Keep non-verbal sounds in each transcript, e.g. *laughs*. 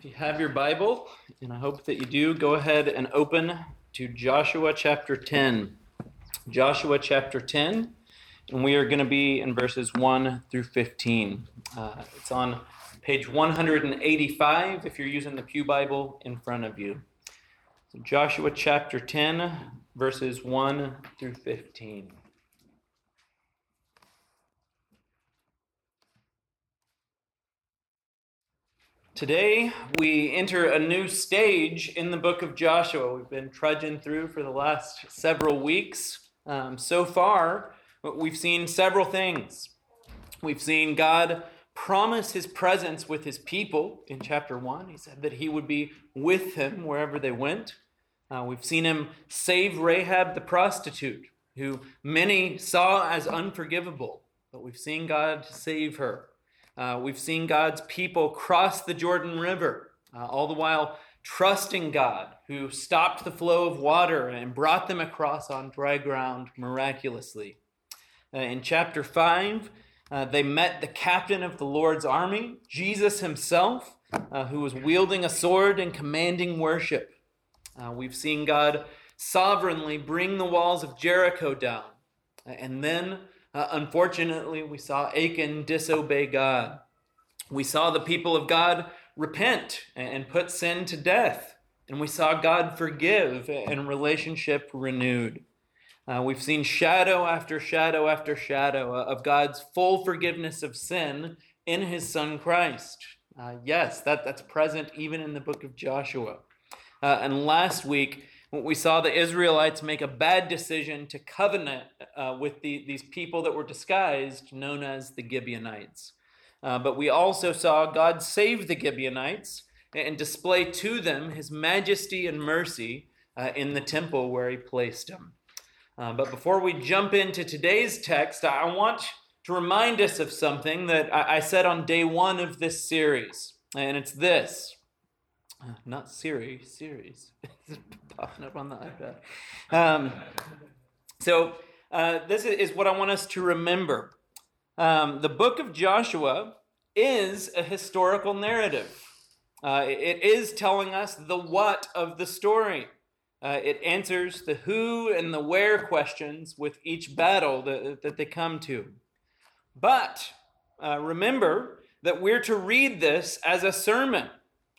If you have your Bible, and I hope that you do, go ahead and open to Joshua chapter 10. Joshua chapter 10, and we are going to be in verses 1 through 15. Uh, it's on page 185 if you're using the Pew Bible in front of you. So Joshua chapter 10, verses 1 through 15. Today, we enter a new stage in the book of Joshua. We've been trudging through for the last several weeks. Um, so far, we've seen several things. We've seen God promise his presence with his people in chapter 1. He said that he would be with them wherever they went. Uh, we've seen him save Rahab the prostitute, who many saw as unforgivable, but we've seen God save her. Uh, we've seen God's people cross the Jordan River, uh, all the while trusting God, who stopped the flow of water and brought them across on dry ground miraculously. Uh, in chapter 5, uh, they met the captain of the Lord's army, Jesus himself, uh, who was wielding a sword and commanding worship. Uh, we've seen God sovereignly bring the walls of Jericho down. And then uh, unfortunately, we saw Achan disobey God. We saw the people of God repent and put sin to death. And we saw God forgive and relationship renewed. Uh, we've seen shadow after shadow after shadow of God's full forgiveness of sin in his son Christ. Uh, yes, that, that's present even in the book of Joshua. Uh, and last week, we saw the Israelites make a bad decision to covenant uh, with the, these people that were disguised, known as the Gibeonites. Uh, but we also saw God save the Gibeonites and display to them his majesty and mercy uh, in the temple where he placed them. Uh, but before we jump into today's text, I want to remind us of something that I, I said on day one of this series, and it's this not Siri, series. *laughs* popping up on the iPad. Um, so, uh, this is what I want us to remember. Um, the book of Joshua is a historical narrative. Uh, it is telling us the what of the story. Uh, it answers the who and the where questions with each battle that, that they come to. But uh, remember that we're to read this as a sermon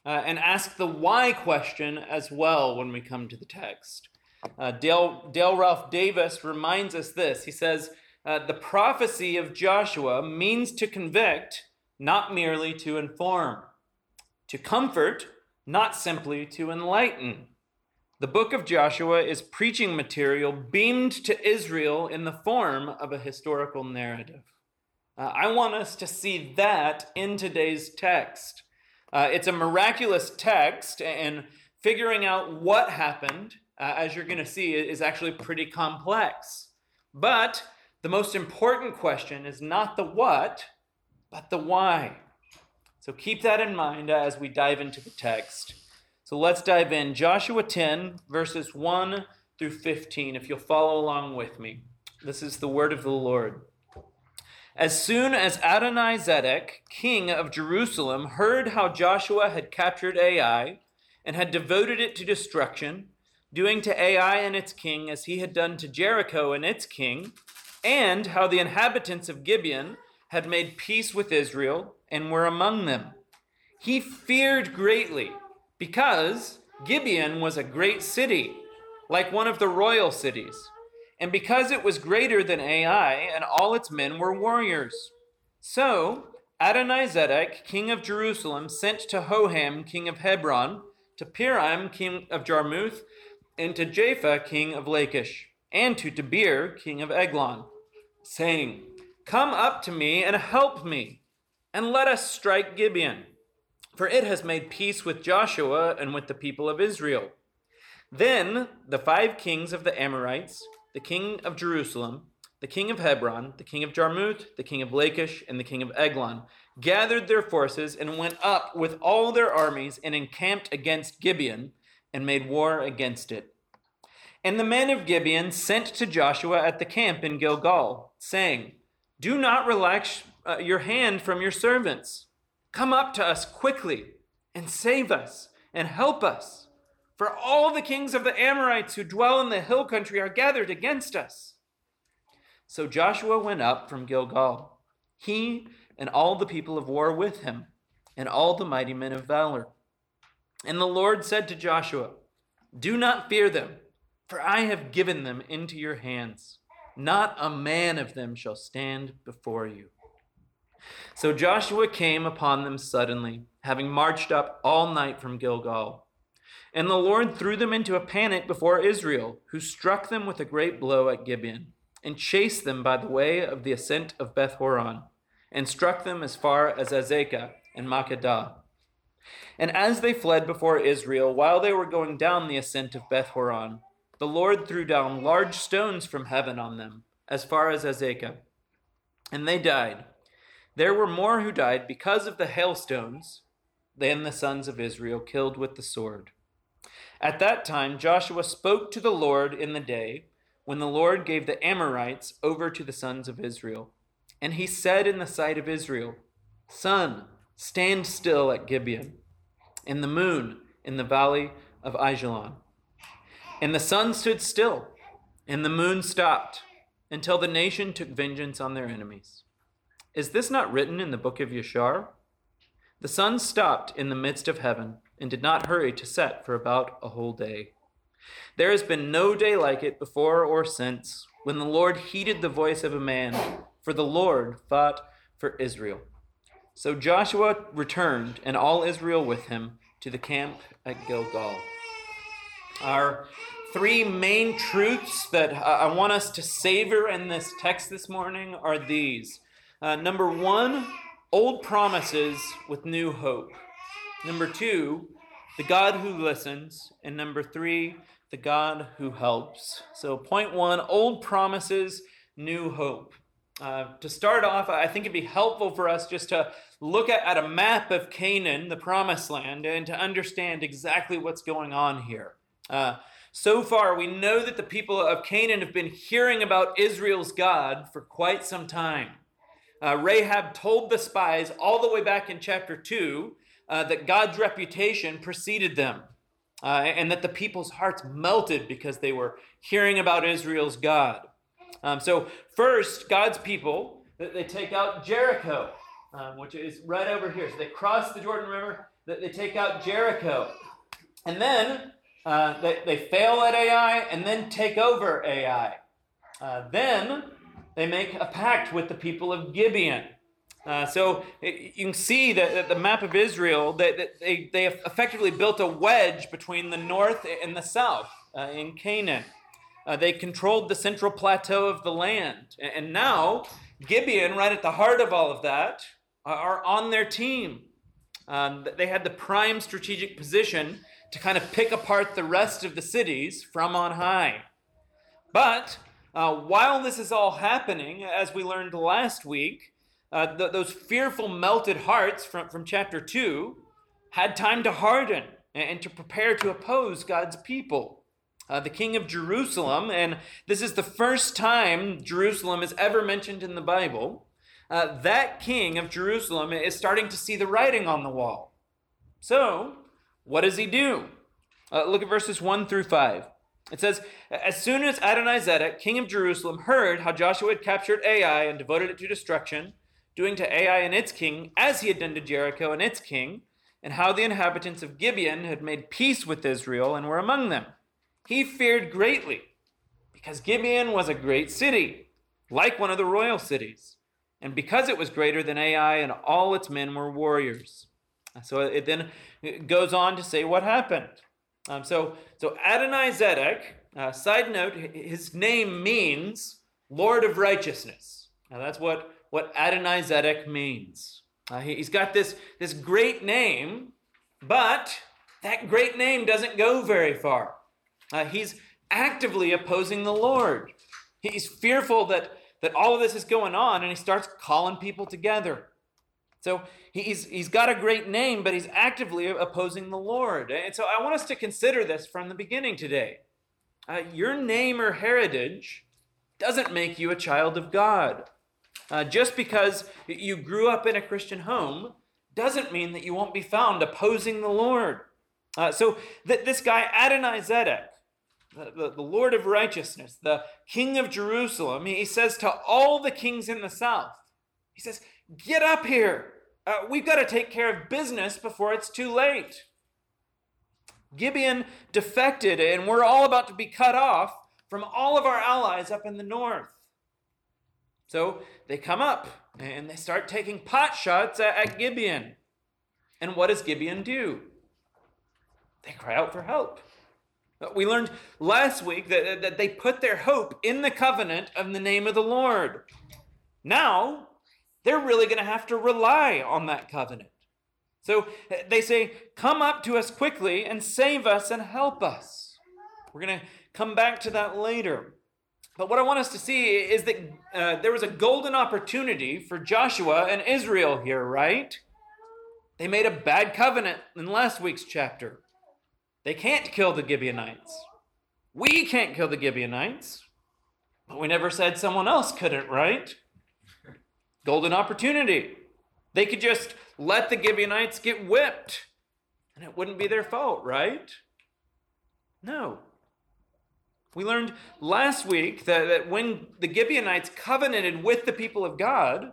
uh, and ask the why question as well when we come to the text. Uh, Dale, Dale Ralph Davis reminds us this. He says, uh, The prophecy of Joshua means to convict, not merely to inform, to comfort, not simply to enlighten. The book of Joshua is preaching material beamed to Israel in the form of a historical narrative. Uh, I want us to see that in today's text. Uh, it's a miraculous text, and figuring out what happened, uh, as you're going to see, is actually pretty complex. But the most important question is not the what, but the why. So keep that in mind as we dive into the text. So let's dive in. Joshua 10, verses 1 through 15, if you'll follow along with me. This is the word of the Lord. As soon as Adonizedek, king of Jerusalem, heard how Joshua had captured Ai and had devoted it to destruction, doing to Ai and its king as he had done to Jericho and its king, and how the inhabitants of Gibeon had made peace with Israel and were among them, he feared greatly because Gibeon was a great city, like one of the royal cities and because it was greater than Ai, and all its men were warriors. So Adonizedek, king of Jerusalem, sent to Hoham, king of Hebron, to Piram, king of Jarmuth, and to Japhia, king of Lachish, and to Debir, king of Eglon, saying, Come up to me and help me, and let us strike Gibeon, for it has made peace with Joshua and with the people of Israel. Then the five kings of the Amorites, the king of Jerusalem, the king of Hebron, the king of Jarmuth, the king of Lachish, and the king of Eglon gathered their forces and went up with all their armies and encamped against Gibeon and made war against it. And the men of Gibeon sent to Joshua at the camp in Gilgal, saying, Do not relax uh, your hand from your servants. Come up to us quickly. and save us and help us. For all the kings of the Amorites who dwell in the hill country are gathered against us. So Joshua went up from Gilgal, he and all the people of war with him, and all the mighty men of valor. And the Lord said to Joshua, Do not fear them, for I have given them into your hands. Not a man of them shall stand before you. So Joshua came upon them suddenly, having marched up all night from Gilgal. And the Lord threw them into a panic before Israel, who struck them with a great blow at Gibeon, and chased them by the way of the ascent of Beth Horon, and struck them as far as Azekah and Makkedah. And as they fled before Israel, while they were going down the ascent of Beth Horon, the Lord threw down large stones from heaven on them, as far as Azekah. And they died. There were more who died because of the hailstones than the sons of Israel killed with the sword. At that time, Joshua spoke to the Lord in the day when the Lord gave the Amorites over to the sons of Israel. And he said in the sight of Israel, Sun, stand still at Gibeon, and the moon in the valley of Ajalon. And the sun stood still, and the moon stopped, until the nation took vengeance on their enemies. Is this not written in the book of Yashar? The sun stopped in the midst of heaven and did not hurry to set for about a whole day. There has been no day like it before or since, when the Lord heeded the voice of a man, for the Lord fought for Israel. So Joshua returned, and all Israel with him, to the camp at Gilgal. Our three main truths that I want us to savor in this text this morning are these. Uh, number one, old promises with new hope. Number two, the God who listens. And number three, the God who helps. So, point one old promises, new hope. Uh, to start off, I think it'd be helpful for us just to look at, at a map of Canaan, the promised land, and to understand exactly what's going on here. Uh, so far, we know that the people of Canaan have been hearing about Israel's God for quite some time. Uh, Rahab told the spies all the way back in chapter 2 uh, that God's reputation preceded them, uh, and that the people's hearts melted because they were hearing about Israel's God. Um, so, first, God's people, they take out Jericho, um, which is right over here. So they cross the Jordan River, they take out Jericho. And then uh, they, they fail at Ai and then take over Ai. Uh, then they make a pact with the people of Gibeon. Uh, so you can see that, the map of Israel, that, that they, they have effectively built a wedge between the north and the south uh, in Canaan. Uh, they controlled the central plateau of the land. And now, Gibeon, right at the heart of all of that, are on their team. Um, they had the prime strategic position to kind of pick apart the rest of the cities from on high. But uh, while this is all happening, as we learned last week, uh, th- those fearful melted hearts from, from chapter 2 had time to harden and, and to prepare to oppose God's people. Uh, the king of Jerusalem, and this is the first time Jerusalem is ever mentioned in the Bible, uh, that king of Jerusalem is starting to see the writing on the wall. So, what does he do? Uh, look at verses 1 through 5. It says, As soon as Adonizedek, king of Jerusalem, heard how Joshua had captured Ai and devoted it to destruction, doing to Ai and its king as he had done to Jericho and its king, and how the inhabitants of Gibeon had made peace with Israel and were among them, he feared greatly, because Gibeon was a great city, like one of the royal cities, and because it was greater than Ai and all its men were warriors. So it then goes on to say what happened. Um, so, so Adonai Zedek, uh, side note, his name means Lord of Righteousness. Now that's what, what Adonai Zedek means. Uh, he, has got this, this great name, but that great name doesn't go very far. Uh, he's actively opposing the Lord. He's fearful that, that all of this is going on, and he starts calling people together. So he's, he's got a great name, but he's actively opposing the Lord. And so I want us to consider this from the beginning today. Uh, your name or heritage doesn't make you a child of God. Uh, just because you grew up in a Christian home doesn't mean that you won't be found opposing the Lord. Uh, so that this guy Adonai Zedek, the, the, the, Lord of righteousness, the King of Jerusalem, he says to all the kings in the south, he says, "Get up here. Uh, we've got to take care of business before it's too late." Gibeon defected, and we're all about to be cut off from all of our allies up in the north. So they come up and they start taking pot shots at, at Gibeon. And what does Gibeon do? They cry out for help. We learned last week that, that they put their hope in the covenant of the name of the Lord. Now, they're really going to have to rely on that covenant. So eh, they say, Come up to us quickly and save us and help us. We're going to come back to that later. But what I want us to see is that uh, there was a golden opportunity for Joshua and Israel here, right? They made a bad covenant in last week's chapter. They can't kill the Gibeonites. We can't kill the Gibeonites. But we never said someone else couldn't, right? Golden opportunity. They could just let the Gibeonites get whipped, and it wouldn't be their fault, right? No. We learned last week that, that when the Gibeonites covenanted with the people of God,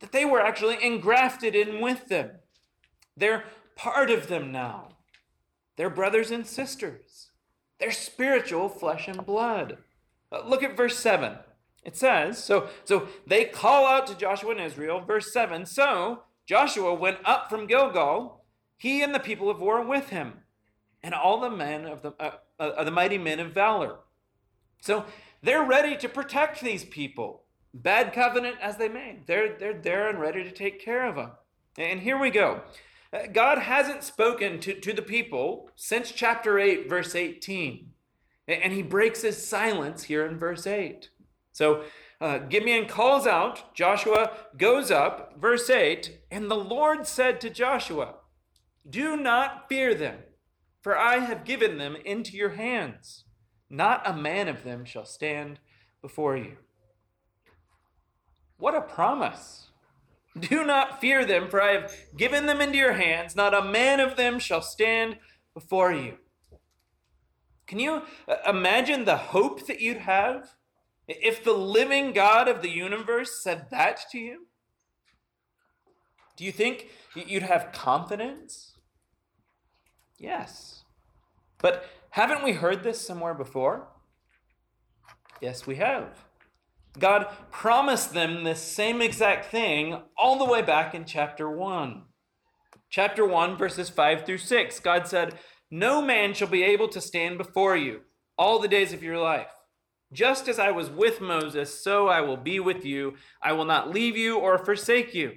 that they were actually engrafted in with them. They're part of them now. They're brothers and sisters. They're spiritual flesh and blood. Uh, look at verse 7. It says, so, so they call out to Joshua and Israel. Verse 7 So Joshua went up from Gilgal, he and the people of war with him, and all the men of the, uh, uh, the mighty men of valor. So they're ready to protect these people, bad covenant as they may. They're, they're there and ready to take care of them. And here we go. Uh, God hasn't spoken to, to the people since chapter 8, verse 18. And he breaks his silence here in verse 8. So uh, Gibeon calls out, Joshua goes up, verse 8, and the Lord said to Joshua, Do not fear them, for I have given them into your hands. Not a man of them shall stand before you. What a promise! *laughs* Do not fear them, for I have given them into your hands. Not a man of them shall stand before you. Can you uh, imagine the hope that you'd have if the living God of the universe said that to you? Do you think you'd have confidence? Yes. But haven't we heard this somewhere before? Yes, we have. God promised them this same exact thing all the way back in chapter 1. Chapter 1, verses 5 through 6, God said, No man shall be able to stand before you all the days of your life. Just as I was with Moses, so I will be with you. I will not leave you or forsake you.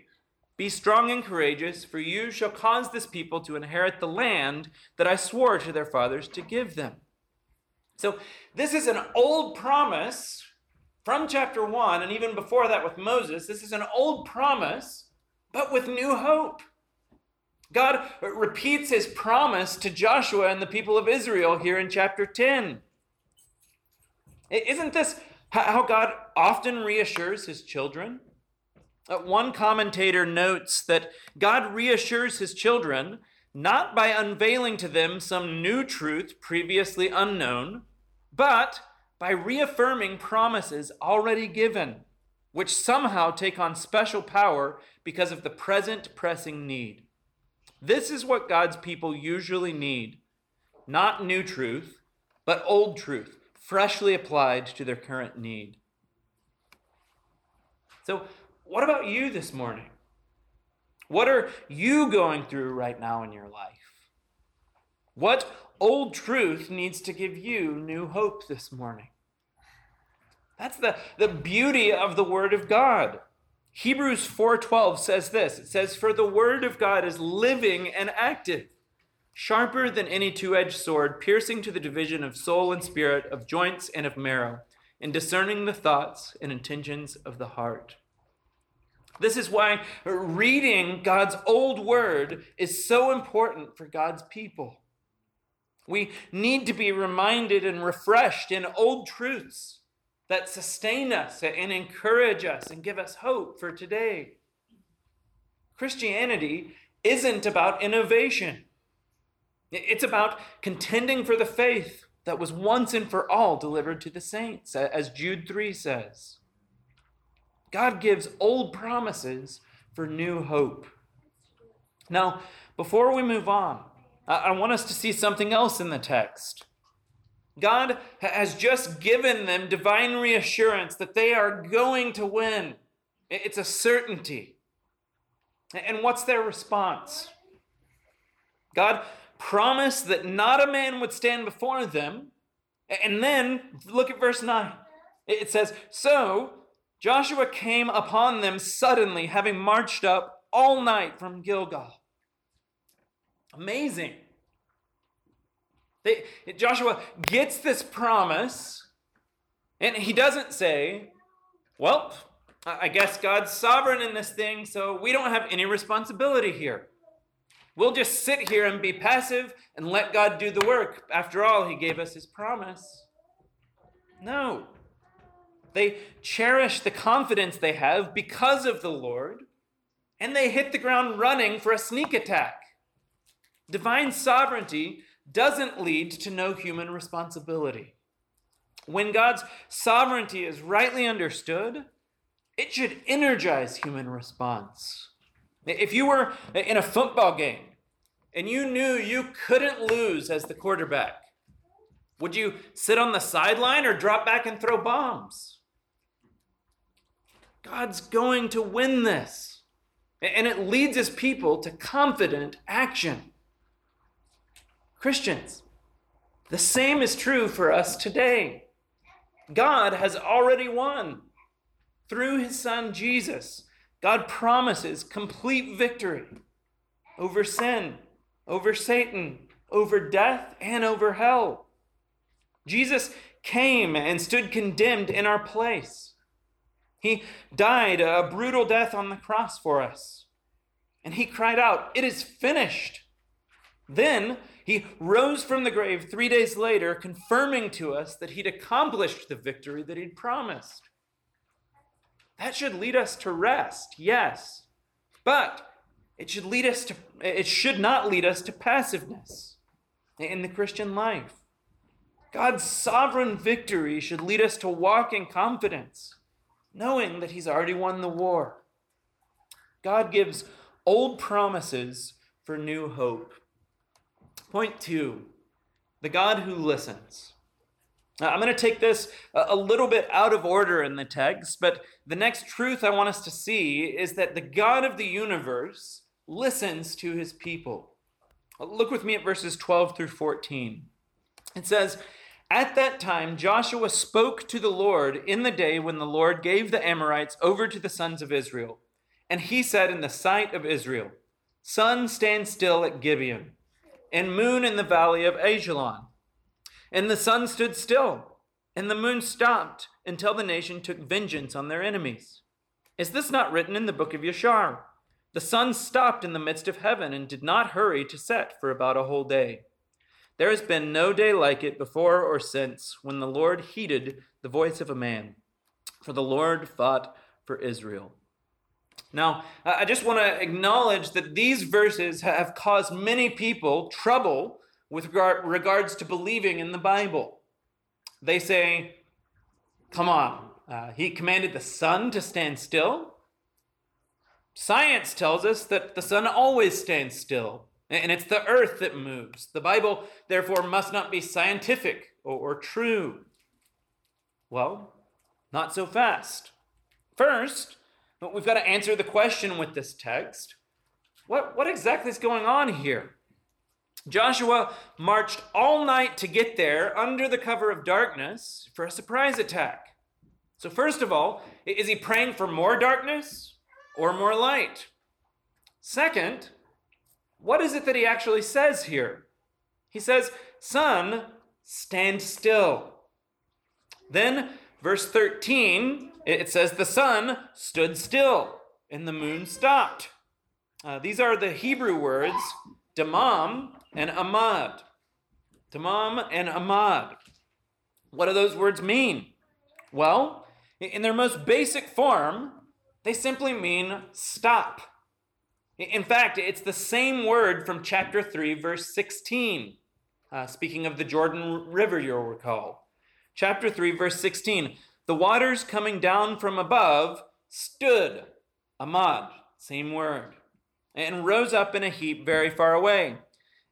Be strong and courageous, for you shall cause this people to inherit the land that I swore to their fathers to give them. So, this is an old promise from chapter 1, and even before that with Moses. This is an old promise, but with new hope. God repeats his promise to Joshua and the people of Israel here in chapter 10. Isn't this how God often reassures his children? Uh, one commentator notes that God reassures his children not by unveiling to them some new truth previously unknown, but by reaffirming promises already given, which somehow take on special power because of the present pressing need. This is what God's people usually need not new truth, but old truth freshly applied to their current need. So, what about you this morning? What are you going through right now in your life? What old truth needs to give you new hope this morning? That's the, the beauty of the Word of God. Hebrews 4:12 says this. It says, "For the word of God is living and active, sharper than any two edged sword, piercing to the division of soul and spirit, of joints and of marrow, and discerning the thoughts and intentions of the heart. This is why reading God's old word is so important for God's people. We need to be reminded and refreshed in old truths that sustain us and encourage us and give us hope for today. Christianity isn't about innovation. It's about contending for the faith that was once and for all delivered to the saints, as Jude 3 says. God gives old promises for new hope. Now, before we move on, I want us to see something else in the text. God has just given them divine reassurance that they are going to win. It's a certainty. And what's their response? God promised that not a man would stand before them. And then look at verse 9. It says, So Joshua came upon them suddenly, having marched up all night from Gilgal. Amazing. They, Joshua gets this promise, and he doesn't say, Well, I guess God's sovereign in this thing, so we don't have any responsibility here. We'll just sit here and be passive and let God do the work. After all, He gave us His promise. No. They cherish the confidence they have because of the Lord, and they hit the ground running for a sneak attack. Divine sovereignty doesn't lead to no human responsibility. When God's sovereignty is rightly understood, it should energize human response. If you were in a football game and you knew you couldn't lose as the quarterback, would you sit on the sideline or drop back and throw bombs? God's going to win this. And it leads his people to confident action. Christians, the same is true for us today. God has already won. Through his son Jesus, God promises complete victory over sin, over Satan, over death, and over hell. Jesus came and stood condemned in our place. He died a brutal death on the cross for us. And he cried out, It is finished. Then he rose from the grave three days later, confirming to us that he'd accomplished the victory that he'd promised. That should lead us to rest, yes. But it should lead us to it should not lead us to passiveness in the Christian life. God's sovereign victory should lead us to walk in confidence, knowing that he's already won the war. God gives old promises for new hope. Point 2. The God who listens. Now, I'm going to take this a little bit out of order in the text, but the next truth I want us to see is that the God of the universe listens to his people. Look with me at verses 12 through 14. It says, At that time, Joshua spoke to the Lord in the day when the Lord gave the Amorites over to the sons of Israel. And he said in the sight of Israel, Sun, stand still at Gibeon, and moon in the valley of Ajalon. And the sun stood still, and the moon stopped until the nation took vengeance on their enemies. Is this not written in the book of Yashar? The sun stopped in the midst of heaven and did not hurry to set for about a whole day. There has been no day like it before or since when the Lord heeded the voice of a man, for the Lord fought for Israel. Now, I just want to acknowledge that these verses have caused many people trouble with regard, regards to believing in the Bible. They say, come on, uh, he commanded the sun to stand still. Science tells us that the sun always stands still, and it's the earth that moves. The Bible, therefore, must not be scientific or, true. Well, not so fast. First, we've got to answer the question with this text what, what exactly is going on here? Joshua marched all night to get there under the cover of darkness for a surprise attack. So, first of all, is he praying for more darkness or more light? Second, what is it that he actually says here? He says, Sun, stand still. Then, verse 13, it says, The sun stood still and the moon stopped. Uh, these are the Hebrew words damam and amad. Damam and amad. What do those words mean? Well, in their most basic form, they simply mean stop. In fact, it's the same word from chapter 3, verse 16. Uh, speaking of the Jordan River, you'll recall. Chapter 3, verse 16. The waters coming down from above stood, amad, same word, and rose up in a heap very far away.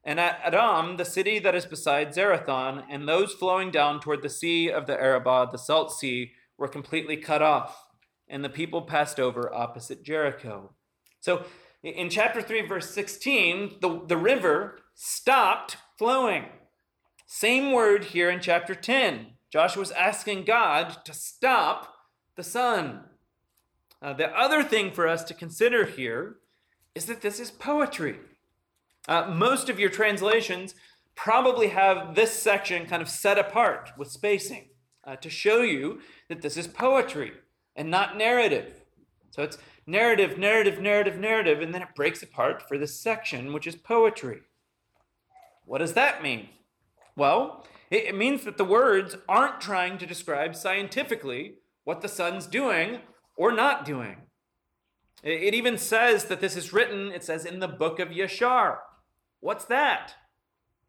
And at Adam, the city that is beside Zarethan, and those flowing down toward the sea of the Arabah, the salt sea, were completely cut off, and the people passed over opposite Jericho. So in chapter 3, verse 16, the, the river stopped flowing. Same word here in chapter 10. Joshua's asking God to stop the sun. Uh, the other thing for us to consider here is that this is poetry. Uh, most of your translations probably have this section kind of set apart with spacing uh, to show you that this is poetry and not narrative. So it's narrative, narrative, narrative, narrative, and then it breaks apart for this section, which is poetry. What does that mean? Well, it means that the words aren't trying to describe scientifically what the sun's doing or not doing. It even says that this is written, it says in the book of Yashar. What's that?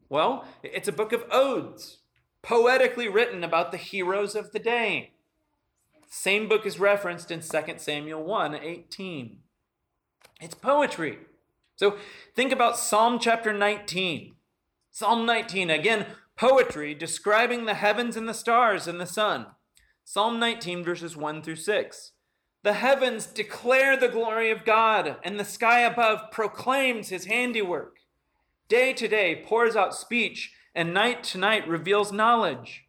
Well, it's a book of odes, poetically written about the heroes of the day. Same book is referenced in 2 Samuel 1 18. It's poetry. So think about Psalm chapter 19. Psalm 19, again, poetry describing the heavens and the stars and the sun. Psalm 19, verses 1 through 6. The heavens declare the glory of God, and the sky above proclaims his handiwork. Day to day pours out speech, and night to night reveals knowledge.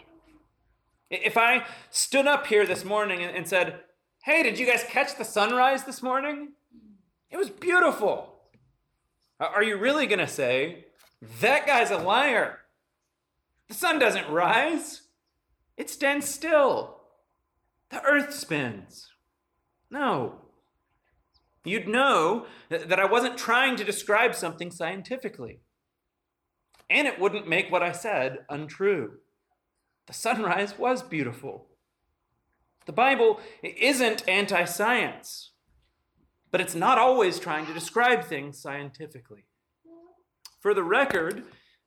If I stood up here this morning and said, Hey, did you guys catch the sunrise this morning? It was beautiful. Uh, are you really going to say, That guy's a liar? The sun doesn't rise, it stands still. The earth spins. No. You'd know that I wasn't trying to describe something scientifically. And it wouldn't make what I said untrue. The sunrise was beautiful. The Bible isn't anti science, but it's not always trying to describe things scientifically. For the record,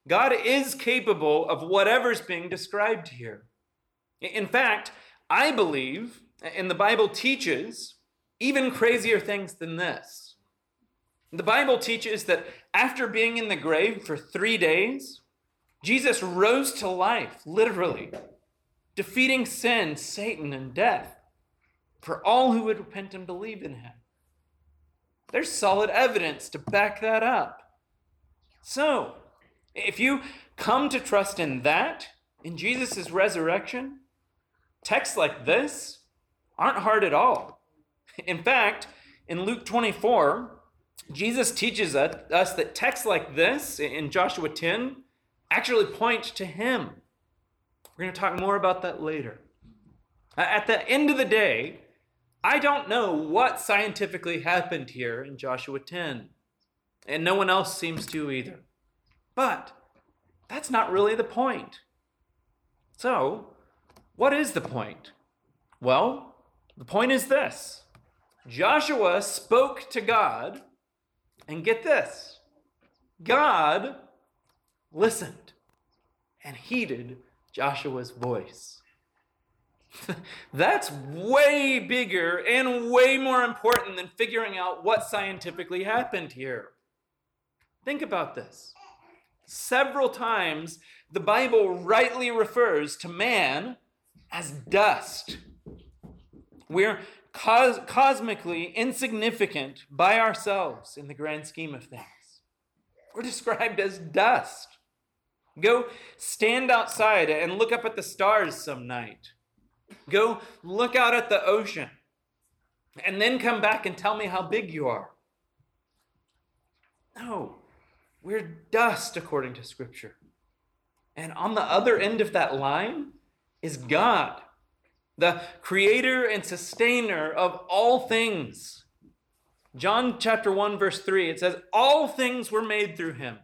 God is capable of whatever's being described here. In fact, I believe, and the Bible teaches, even crazier things than this. The Bible teaches that after being in the grave for three days, Jesus rose to life, literally, defeating sin, Satan, and death for all who would repent and believe in him. There's solid evidence to back that up. So, if you come to trust in that, in Jesus' resurrection, texts like this aren't hard at all. In fact, in Luke 24, Jesus teaches us that texts like this in Joshua 10 actually point to him. We're going to talk more about that later. At the end of the day, I don't know what scientifically happened here in Joshua 10, and no one else seems to either. But that's not really the point. So, what is the point? Well, the point is this Joshua spoke to God, and get this God listened and heeded Joshua's voice. *laughs* That's way bigger and way more important than figuring out what scientifically happened here. Think about this. Several times, the Bible rightly refers to man as dust. We're cos- cosmically insignificant by ourselves in the grand scheme of things. We're described as dust. Go stand outside and look up at the stars some night. Go look out at the ocean. And then come back and tell me how big you are. No, we're dust according to Scripture. And on the other end of that line is God, the creator and sustainer of all things. John chapter 1, verse 3, it says, All things were made through him,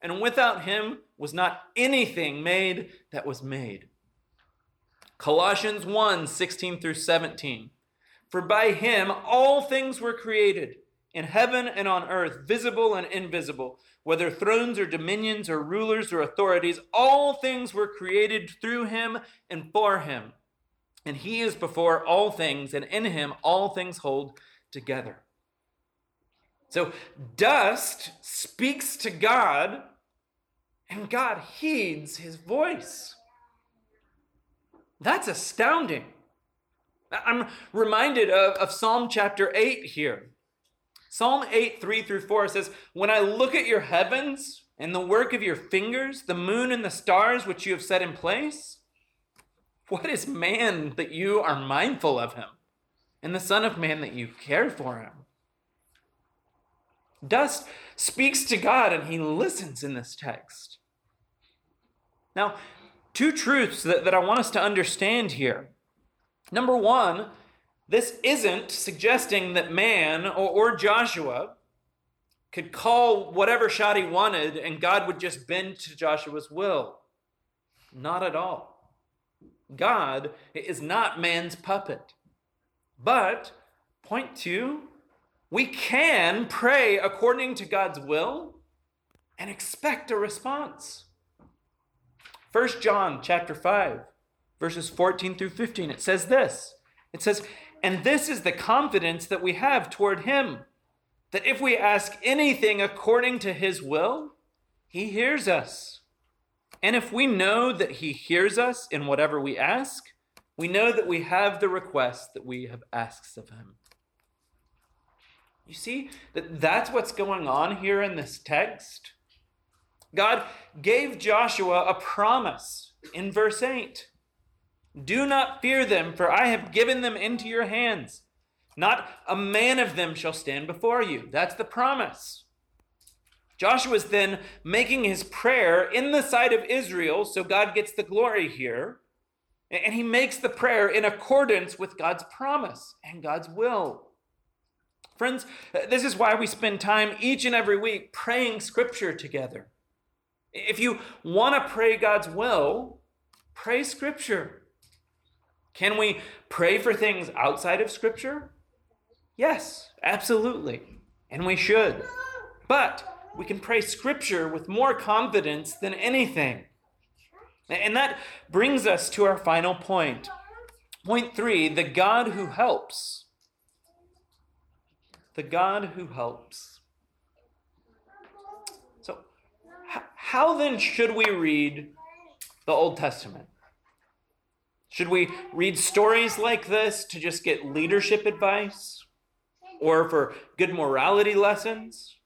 and without him was not anything made that was made. Colossians 1, 16 through 17. For by him all things were created, in heaven and on earth, visible and invisible, whether thrones or dominions or rulers or authorities, all things were created through him and for him. And he is before all things, and in him all things hold together. So dust speaks to God, and God heeds his voice. That's astounding. I'm reminded of, of Psalm chapter 8 here. Psalm 8, 3 through 4 says, When I look at your heavens and the work of your fingers, the moon and the stars which you have set in place, what is man that you are mindful of him, and the Son of Man that you care for him? Dust speaks to God and he listens in this text. Now, two truths that, that I want us to understand here. Number one, this isn't suggesting that man or, or Joshua could call whatever shot he wanted and God would just bend to Joshua's will. Not at all. God is not man's puppet. But, point two, we can pray according to God's will and expect a response. 1 John chapter 5 verses 14 through 15. It says this It says, And this is the confidence that we have toward him, that if we ask anything according to his will, he hears us. And if we know that he hears us in whatever we ask, we know that we have the request that we have asked of him. You see that that's what's going on here in this text. God gave Joshua a promise in verse 8. Do not fear them, for I have given them into your hands. Not a man of them shall stand before you. That's the promise. Joshua is then making his prayer in the sight of Israel, so God gets the glory here. And he makes the prayer in accordance with God's promise and God's will. Friends, this is why we spend time each and every week praying scripture together. If you want to pray God's will, pray scripture. Can we pray for things outside of Scripture? Yes, absolutely. And we should. But we can pray Scripture with more confidence than anything. And that brings us to our final point. Point three the God who helps. The God who helps. So, how then should we read the Old Testament? Should we read stories like this to just get leadership advice or for good morality lessons?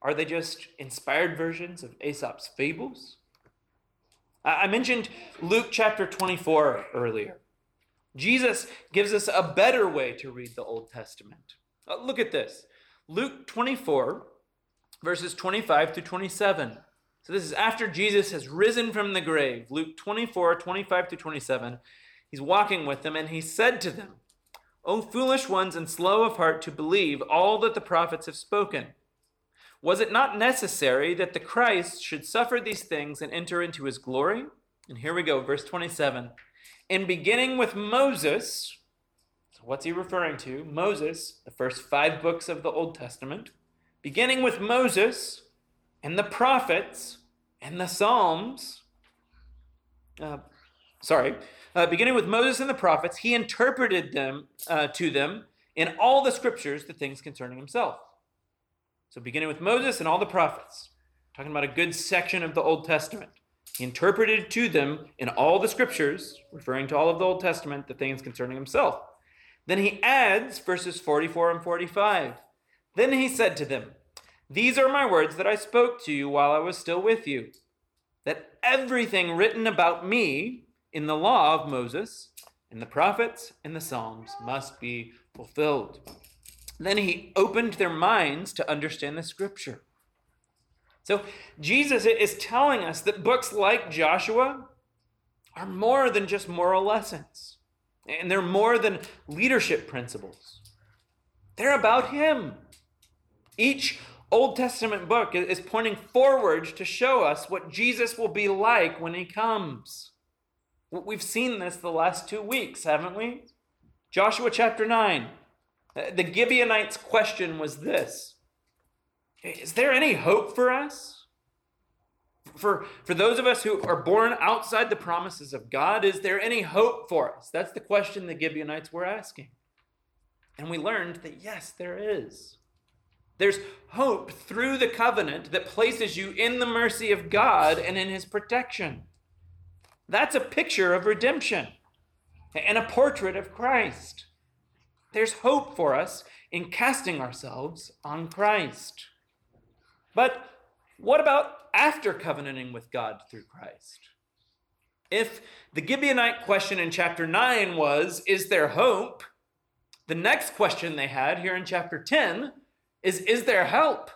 Are they just inspired versions of Aesop's fables? I mentioned Luke chapter 24 earlier. Jesus gives us a better way to read the Old Testament. Uh, look at this Luke 24, verses 25 through 27. So this is after Jesus has risen from the grave. Luke 24, 25 to 27. He's walking with them, and he said to them, O foolish ones and slow of heart to believe all that the prophets have spoken. Was it not necessary that the Christ should suffer these things and enter into his glory? And here we go, verse 27. In beginning with Moses, so what's he referring to? Moses, the first five books of the Old Testament. Beginning with Moses and the prophets, and the Psalms, uh, sorry, uh, beginning with Moses and the prophets, he interpreted them uh, to them in all the scriptures the things concerning himself. So, beginning with Moses and all the prophets, talking about a good section of the Old Testament. He interpreted to them in all the scriptures, referring to all of the Old Testament, the things concerning himself. Then he adds verses 44 and 45. Then he said to them, these are my words that I spoke to you while I was still with you, that everything written about me in the law of Moses, in the prophets, and the Psalms must be fulfilled. Then he opened their minds to understand the scripture. So Jesus is telling us that books like Joshua are more than just moral lessons, and they're more than leadership principles. They're about Him. Each Old Testament book is pointing forward to show us what Jesus will be like when He comes. We've seen this the last two weeks, haven't we? Joshua chapter 9. Uh, the Gibeonites' question was this is there any hope for us? For, for those of us who are born outside the promises of God, is there any hope for us? That's the question the Gibeonites were asking. And we learned that yes, there is. There's hope through the covenant that places you in the mercy of God and in his protection. That's a picture of redemption and a portrait of Christ. There's hope for us in casting ourselves on Christ. But what about after covenanting with God through Christ? If the Gibeonite question in chapter 9 was, Is there hope? The next question they had here in chapter 10 is, Is there help?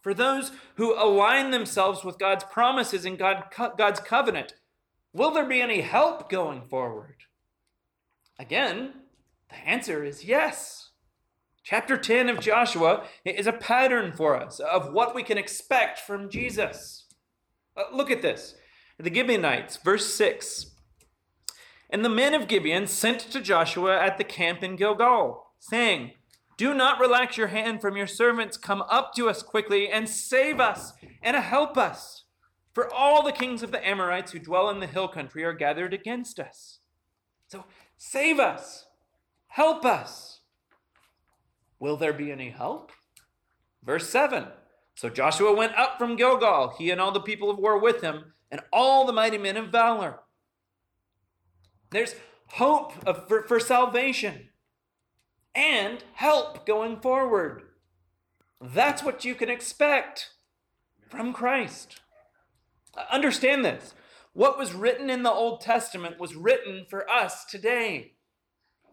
For those who align themselves with God's promises and God, God's covenant, will there be any help going forward? Again, the answer is yes. Chapter 10 of Joshua is a pattern for us of what we can expect from Jesus. Uh, look at this. The Gibeonites, verse 6. And the men of Gibeon sent to Joshua at the camp in Gilgal, saying, Do not relax your hand from your servants. Come up to us quickly and save us and help us. For all the kings of the Amorites who dwell in the hill country are gathered against us. So save us, help us. Will there be any help? Verse 7 So Joshua went up from Gilgal, he and all the people of war with him, and all the mighty men of valor. There's hope of, for, for salvation and help going forward. That's what you can expect from Christ. Uh, understand this. What was written in the Old Testament was written for us today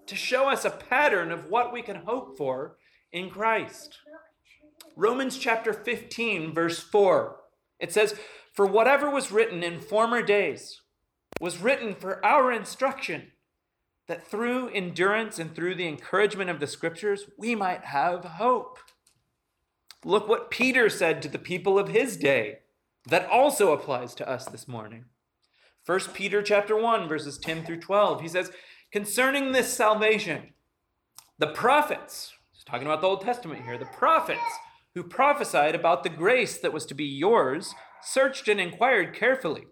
to show us a pattern of what we can hope for in Christ. Romans chapter 15, verse 4, it says, For whatever was written in former days was written for our instruction, that through endurance and through the encouragement of the scriptures, we might have hope. Look what Peter said to the people of his day. That also applies to us this morning. 1 Peter chapter 1 verses 10 through 12. He says, "Concerning this salvation, the prophets talking about the Old Testament here, the prophets who prophesied about the grace that was to be yours searched and inquired carefully,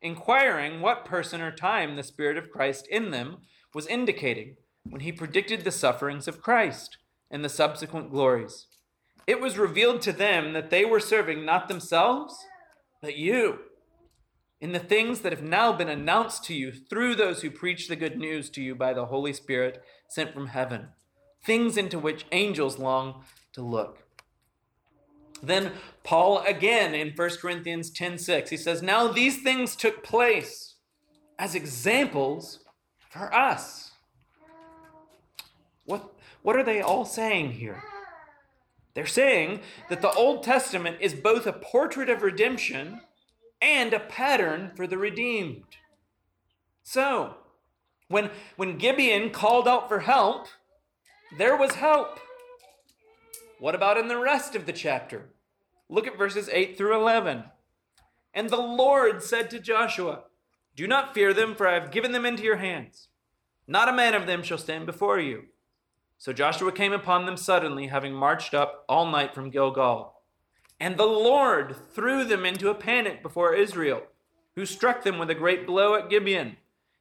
inquiring what person or time the Spirit of Christ in them was indicating when he predicted the sufferings of Christ and the subsequent glories. It was revealed to them that they were serving not themselves, but you, in the things that have now been announced to you through those who preach the good news to you by the Holy Spirit sent from heaven things into which angels long to look. Then Paul again in 1 Corinthians 10:6 he says now these things took place as examples for us. What what are they all saying here? They're saying that the Old Testament is both a portrait of redemption and a pattern for the redeemed. So, when when Gibeon called out for help, there was help. What about in the rest of the chapter? Look at verses 8 through 11. And the Lord said to Joshua, Do not fear them, for I have given them into your hands. Not a man of them shall stand before you. So Joshua came upon them suddenly, having marched up all night from Gilgal. And the Lord threw them into a panic before Israel, who struck them with a great blow at Gibeon,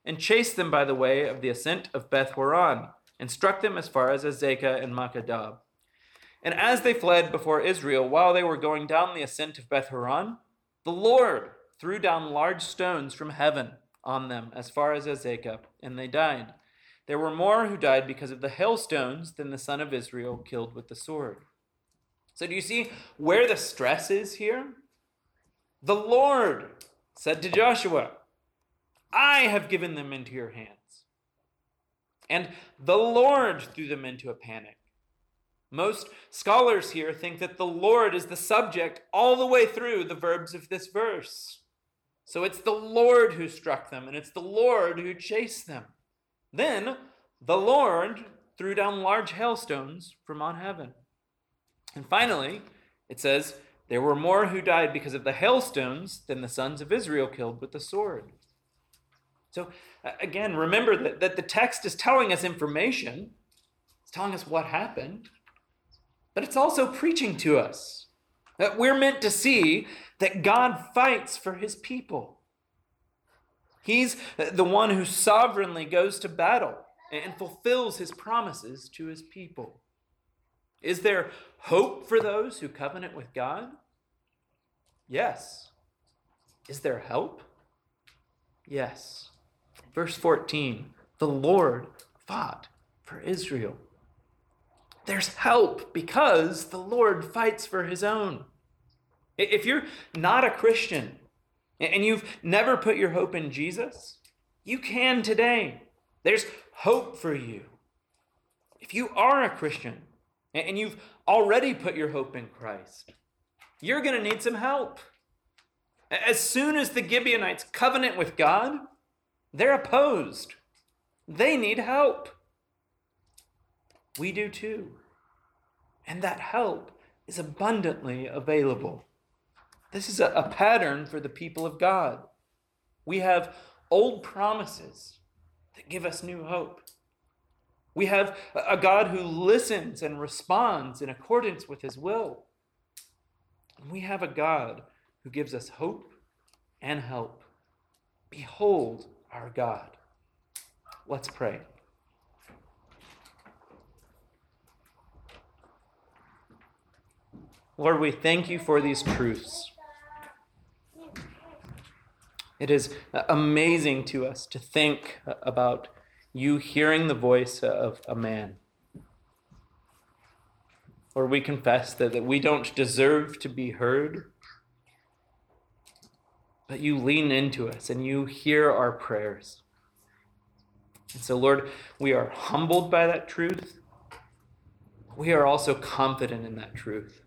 and chased them by the way of the ascent of Beth Horon and struck them as far as Azekah and Makkedah. And as they fled before Israel while they were going down the ascent of Beth Horon, the Lord threw down large stones from heaven on them as far as Azekah, and they died. There were more who died because of the hailstones than the son of Israel killed with the sword. So, do you see where the stress is here? The Lord said to Joshua, I have given them into your hands. And the Lord threw them into a panic. Most scholars here think that the Lord is the subject all the way through the verbs of this verse. So it's the Lord who struck them, and it's the Lord who chased them. Then the Lord threw down large hailstones from on heaven. And finally, it says, There were more who died because of the hailstones than the sons of Israel killed with the sword. So, again, remember that, that the text is telling us information, it's telling us what happened, but it's also preaching to us that we're meant to see that God fights for his people. He's the one who sovereignly goes to battle and fulfills his promises to his people. Is there hope for those who covenant with God? Yes. Is there help? Yes. Verse 14 The Lord fought for Israel. There's help because the Lord fights for his own. If you're not a Christian and you've never put your hope in Jesus, you can today. There's hope for you. If you are a Christian and you've already put your hope in Christ, you're going to need some help. As soon as the Gibeonites covenant with God, they're opposed. They need help. We do too. And that help is abundantly available. This is a, a, pattern for the people of God. We have old promises that give us new hope. We have a God who listens and responds in accordance with his will. And we have a God who gives us hope and help. Behold our God. Let's pray. Lord, we thank you for these truths. It is uh, amazing to us to think uh, about you hearing the voice uh, of a man. Or we confess that, that we don't deserve to be heard, but you lean into us and you hear our prayers. And so, Lord, we are humbled by that truth. We are also confident in that truth.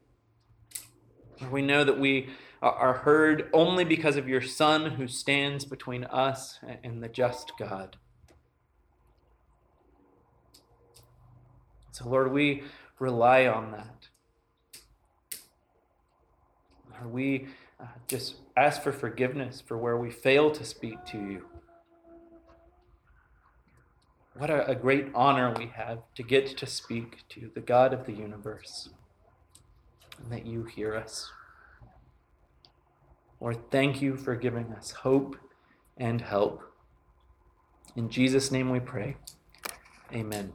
We know that we are heard only because of your Son who stands between us and the just God. So, Lord, we rely on that. We uh, just ask for forgiveness for where we fail to speak to you. What a, great honor we have to get to speak to the God of the universe that you hear us. Lord, thank you for giving us hope and help. In Jesus' name we pray. Amen.